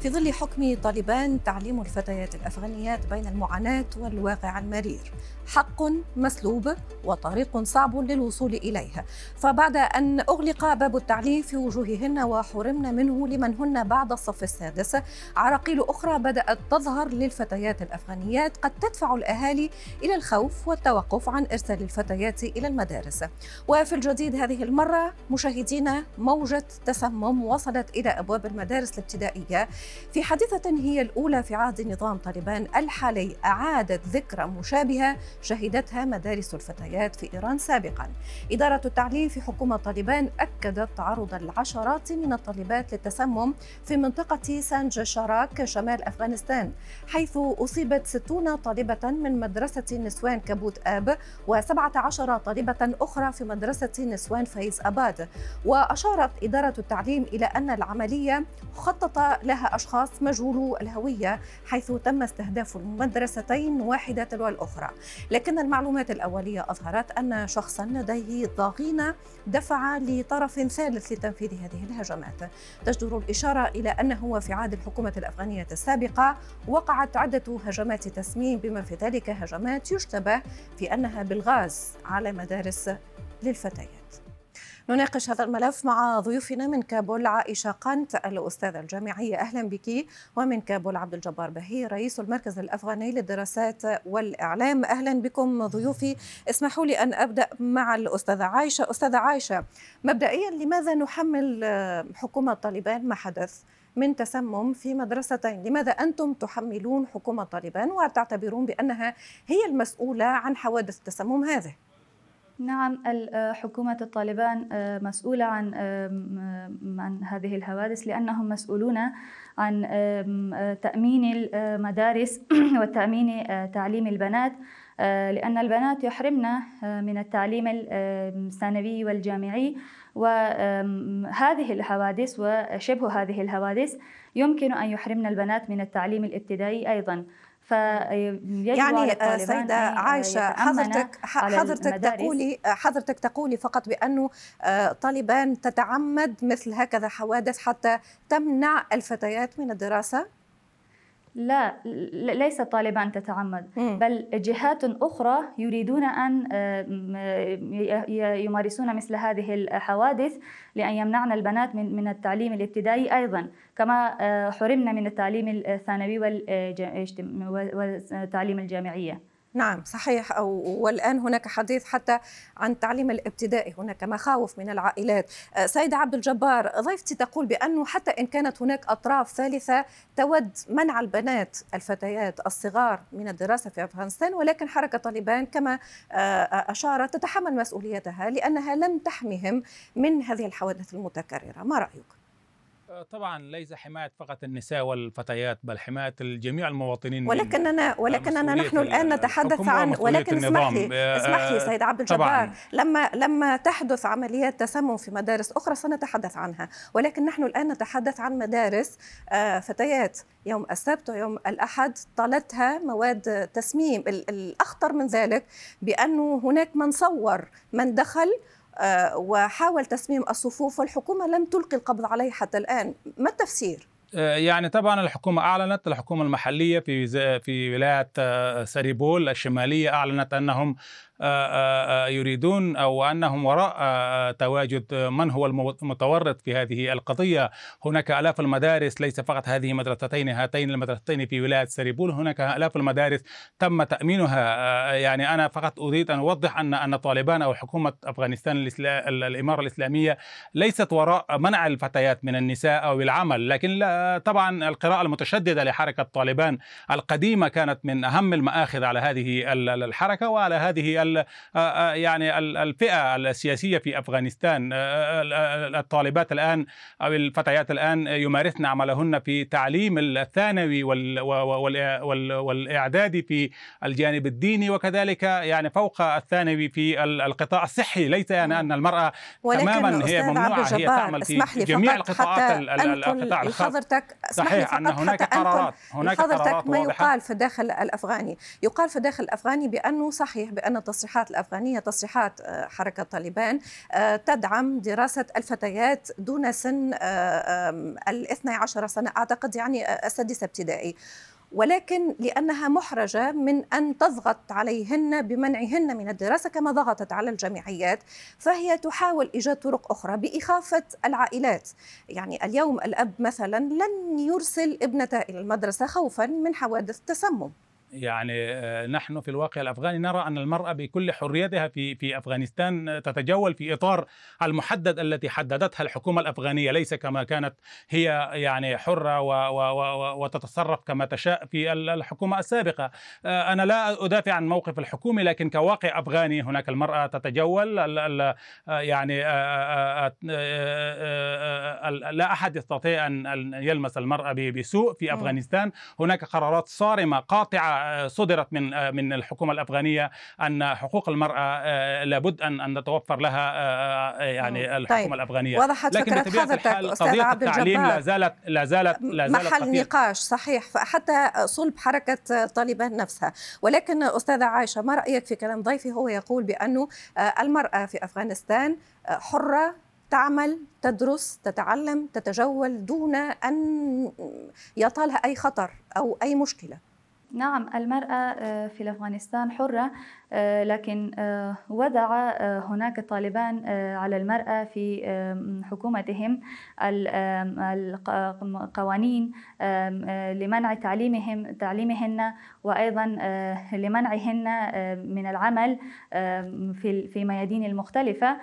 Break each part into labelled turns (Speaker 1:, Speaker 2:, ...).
Speaker 1: في ظل حكم طالبان تعليم الفتيات الأفغانيات بين المعاناة والواقع المرير. حق مسلوب وطريق صعب للوصول إليه. فبعد أن أغلق باب التعليم في وجوههن وحرمنا منه لمن هن بعد الصف السادس عراقيل أخرى بدأت تظهر للفتيات الأفغانيات قد تدفع الأهالي إلى الخوف والتوقف عن إرسال الفتيات إلى المدارس. وفي الجديد هذه المرة مشاهدينا موجة تسمم وصلت إلى أبواب المدارس الابتدائية. في حادثة هي الأولى في عهد نظام طالبان الحالي أعادت ذكرى مشابهة شهدتها مدارس الفتيات في إيران سابقا. إدارة التعليم في حكومة طالبان أكدت تعرض العشرات من الطالبات للتسمم في منطقة سانج شراك شمال أفغانستان حيث أصيبت 60 طالبة من مدرسة نسوان كابوت آب و17 طالبة أخرى في مدرسة نسوان فايز أباد. وأشارت إدارة التعليم إلى أن العملية خطط لها أشخاص مجهولو الهوية حيث تم استهداف المدرستين واحدة تلو الأخرى. لكن المعلومات الأولية أظهرت أن شخصا لديه ضغينة دفع لطرف ثالث لتنفيذ هذه الهجمات. تجدر الإشارة إلى أنه وفي عهد الحكومة الأفغانية السابقة وقعت عدة هجمات تسميم بما في ذلك هجمات يشتبه في أنها بالغاز على مدارس للفتيات نناقش هذا الملف مع ضيوفنا من كابول عائشة قنت الأستاذة الجامعية. أهلا بك. ومن كابول عبد الجبار بهي رئيس المركز الأفغاني للدراسات والإعلام. أهلا بكم ضيوفي. اسمحوا لي أن أبدأ مع الأستاذة عائشة. أستاذة عائشة مبدئيا لماذا نحمل حكومة طالبان؟ ما حدث من تسمم في مدرستين؟ لماذا أنتم تحملون حكومة طالبان وتعتبرون بأنها هي المسؤولة عن حوادث التسمم هذه؟
Speaker 2: نعم حكومة الطالبان مسؤولة عن عن هذه الحوادث لأنهم مسؤولون عن تأمين المدارس وتأمين تعليم البنات لأن البنات يحرمن من التعليم الثانوي والجامعي وهذه الحوادث وشبه هذه الحوادث يمكن أن يحرمن البنات من التعليم الابتدائي أيضا.
Speaker 1: يعني سيدة عائشة حضرتك حضرتك تقولي حضرتك تقولي فقط بأنه طالبان تتعمد مثل هكذا حوادث حتى تمنع الفتيات من الدراسة؟
Speaker 2: لا ليس طالبان تتعمد بل جهات أخرى يريدون أن يمارسون مثل هذه الحوادث لأن يمنعن البنات من من التعليم الابتدائي أيضا. كما حرمنا من التعليم الثانوي والتعليم الجامعية.
Speaker 1: نعم صحيح. والآن هناك حديث حتى عن التعليم الابتدائي هناك مخاوف من العائلات. سيدة عبد الجبار ضيفتي تقول بأنه حتى إن كانت هناك أطراف ثالثة تود منع البنات الفتيات الصغار من الدراسة في أفغانستان ولكن حركة طالبان كما أشارت تتحمل مسؤوليتها لأنها لم تحمهم من هذه الحوادث المتكررة. ما رأيك؟
Speaker 3: طبعا ليس حماية فقط النساء والفتيات بل حماية جميع المواطنين
Speaker 1: ولكننا ولكننا نحن الآن نتحدث عن ولكن اسمح لي اسمح لي سيد عبد الجبار. لما لما تحدث عمليات تسمم في مدارس أخرى سنتحدث عنها ولكن نحن الآن نتحدث عن مدارس فتيات. يوم السبت ويوم الأحد طالتها مواد تسميم. الأخطر من ذلك بأنه هناك من صور من دخل وحاول تسميم الصفوف والحكومة لم تلقي القبض عليه حتى الآن ما التفسير؟
Speaker 3: يعني طبعا الحكومة أعلنت الحكومة المحلية في في ولاية سريبول الشمالية أعلنت أنهم يريدون أو أنهم وراء تواجد من هو المتورط في هذه القضية، هناك آلاف المدارس ليس فقط هذه مدرستين هاتين المدرستين في ولاية سريبول، هناك آلاف المدارس تم تأمينها، يعني أنا فقط أريد أن أوضح أن أن طالبان أو حكومة أفغانستان الإمارة الإسلامية ليست وراء منع الفتيات من النساء أو العمل، لكن طبعا القراءة المتشددة لحركة طالبان القديمة كانت من أهم المآخذ على هذه الحركة وعلى هذه يعني الفئة السياسية في أفغانستان. الطالبات الآن أو الفتيات الآن يمارسن عملهن في تعليم الثانوي والاعدادي في الجانب الديني وكذلك يعني فوق الثانوي في القطاع الصحي. ليس يعني أن المرأة تماما هي ممنوعة هي تعمل في جميع القطاعات القطاع الخاص.
Speaker 1: حضرتك
Speaker 3: صحيح أن هناك قرارات
Speaker 1: هناك قرارات ما يقال في الداخل الأفغاني. يقال في الداخل الأفغاني بأنه صحيح بأن التصريحات الأفغانية تصريحات آه، حركة طالبان تدعم دراسة الفتيات دون سن الاثنى عشر سنة أعتقد يعني السادسة ابتدائي. ولكن لأنها محرجة من أن تضغط عليهن بمنعهن من الدراسة كما ضغطت على الجامعيات فهي تحاول إيجاد طرق أخرى بإخافة العائلات. يعني اليوم الأب مثلا لن يرسل ابنته إلى المدرسة خوفا من حوادث تسمم
Speaker 3: يعني آه، نحن في الواقع الأفغاني نرى أن المرأة بكل حريتها في في أفغانستان تتجول في إطار المحدد التي حددتها الحكومة الأفغانية. ليس كما كانت هي يعني حرة و و و وتتصرف كما تشاء في الحكومة السابقة. آه، أنا لا أدافع عن موقف الحكومي لكن كواقع أفغاني هناك المرأة تتجول آه، يعني لا أحد يستطيع أن يلمس المرأة بسوء في أفغانستان. هناك قرارات صارمة قاطعة صدرت من من الحكومة الأفغانية أن حقوق المرأة آه، لابد أن أن تتوفر لها آه، يعني الحكومة طيب. الأفغانية
Speaker 1: وضحت
Speaker 3: لكن
Speaker 1: بطبيعة الحال
Speaker 3: قضية التعليم لا زالت لا زالت لا
Speaker 1: زالت محل خطير. نقاش صحيح حتى صلب حركة طالبان نفسها ولكن أستاذة عائشة ما رأيك في كلام ضيفي هو يقول بأنه آه، المرأة في أفغانستان حرة تعمل تدرس تتعلم تتجول دون أن يطالها أي خطر أو أي مشكلة
Speaker 2: نعم المرأة آه، في أفغانستان حرة. لكن آه، وضع هناك طالبان على المرأة في حكومتهم القوانين لمنع تعليمهم تعليمهن وأيضا لمنعهن من العمل في ميادين المختلفة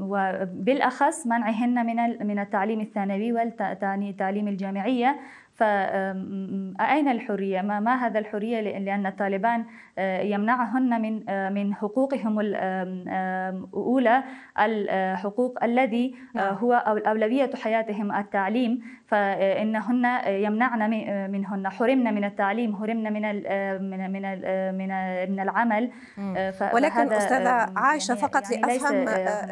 Speaker 2: وبالأخص منعهن من من التعليم الثانوي والتعليم الجامعية فأين الحرية؟ ما, هذا الحرية لأن الطالبان آه، يمنعهن من آه، من حقوقهم الأولى الحقوق الذي آه، نعم. هو أولوية حياتهم التعليم. فإنهن يمنعن منهن. حرمنا من التعليم حرمنا من من من من من العمل.
Speaker 1: ولكن أستاذة عائشة يعني فقط يعني لأفهم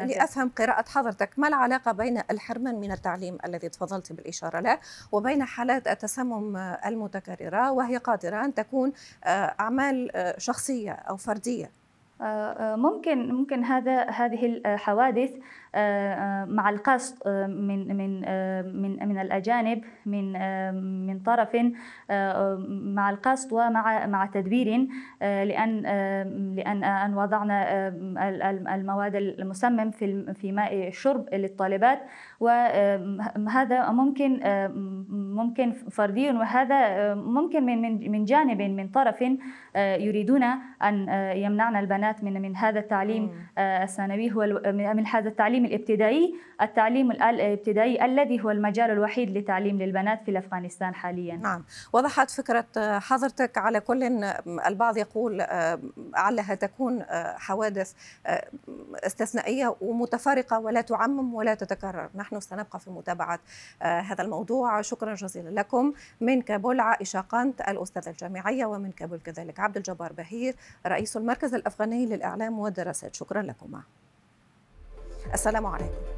Speaker 1: لأفهم قراءة حضرتك ما العلاقة بين الحرمان من التعليم الذي تفضلت بالإشارة له وبين حالات التسمم المتكررة وهي قادرة أن تكون أعمال شخصية
Speaker 2: أو فردية. ممكن ممكن هذا هذه الحوادث آه، مع القصد من من من من الأجانب من من طرف مع القصد ومع مع تدبير لأن لأن أن وضعنا المواد المسمم في في ماء الشرب للطالبات وهذا ممكن ممكن فردي وهذا ممكن من من جانب من طرف يريدون أن يمنعنا البنات من من هذا التعليم الثانوي هو من هذا التعليم الابتدائي. التعليم الابتدائي الذي هو المجال الوحيد لتعليم للبنات في افغانستان حاليا.
Speaker 1: نعم. وضحت فكرة حضرتك على كل البعض يقول علها تكون حوادث استثنائية ومتفرقة ولا تعمم ولا تتكرر. نحن سنبقى في متابعة هذا الموضوع. شكرا جزيلا لكم. من كابول عائشة قنت الأستاذة الجامعية ومن كابول كذلك عبد الجبار بهير رئيس المركز الأفغاني للإعلام والدراسات. شكرا لكم السلام عليكم.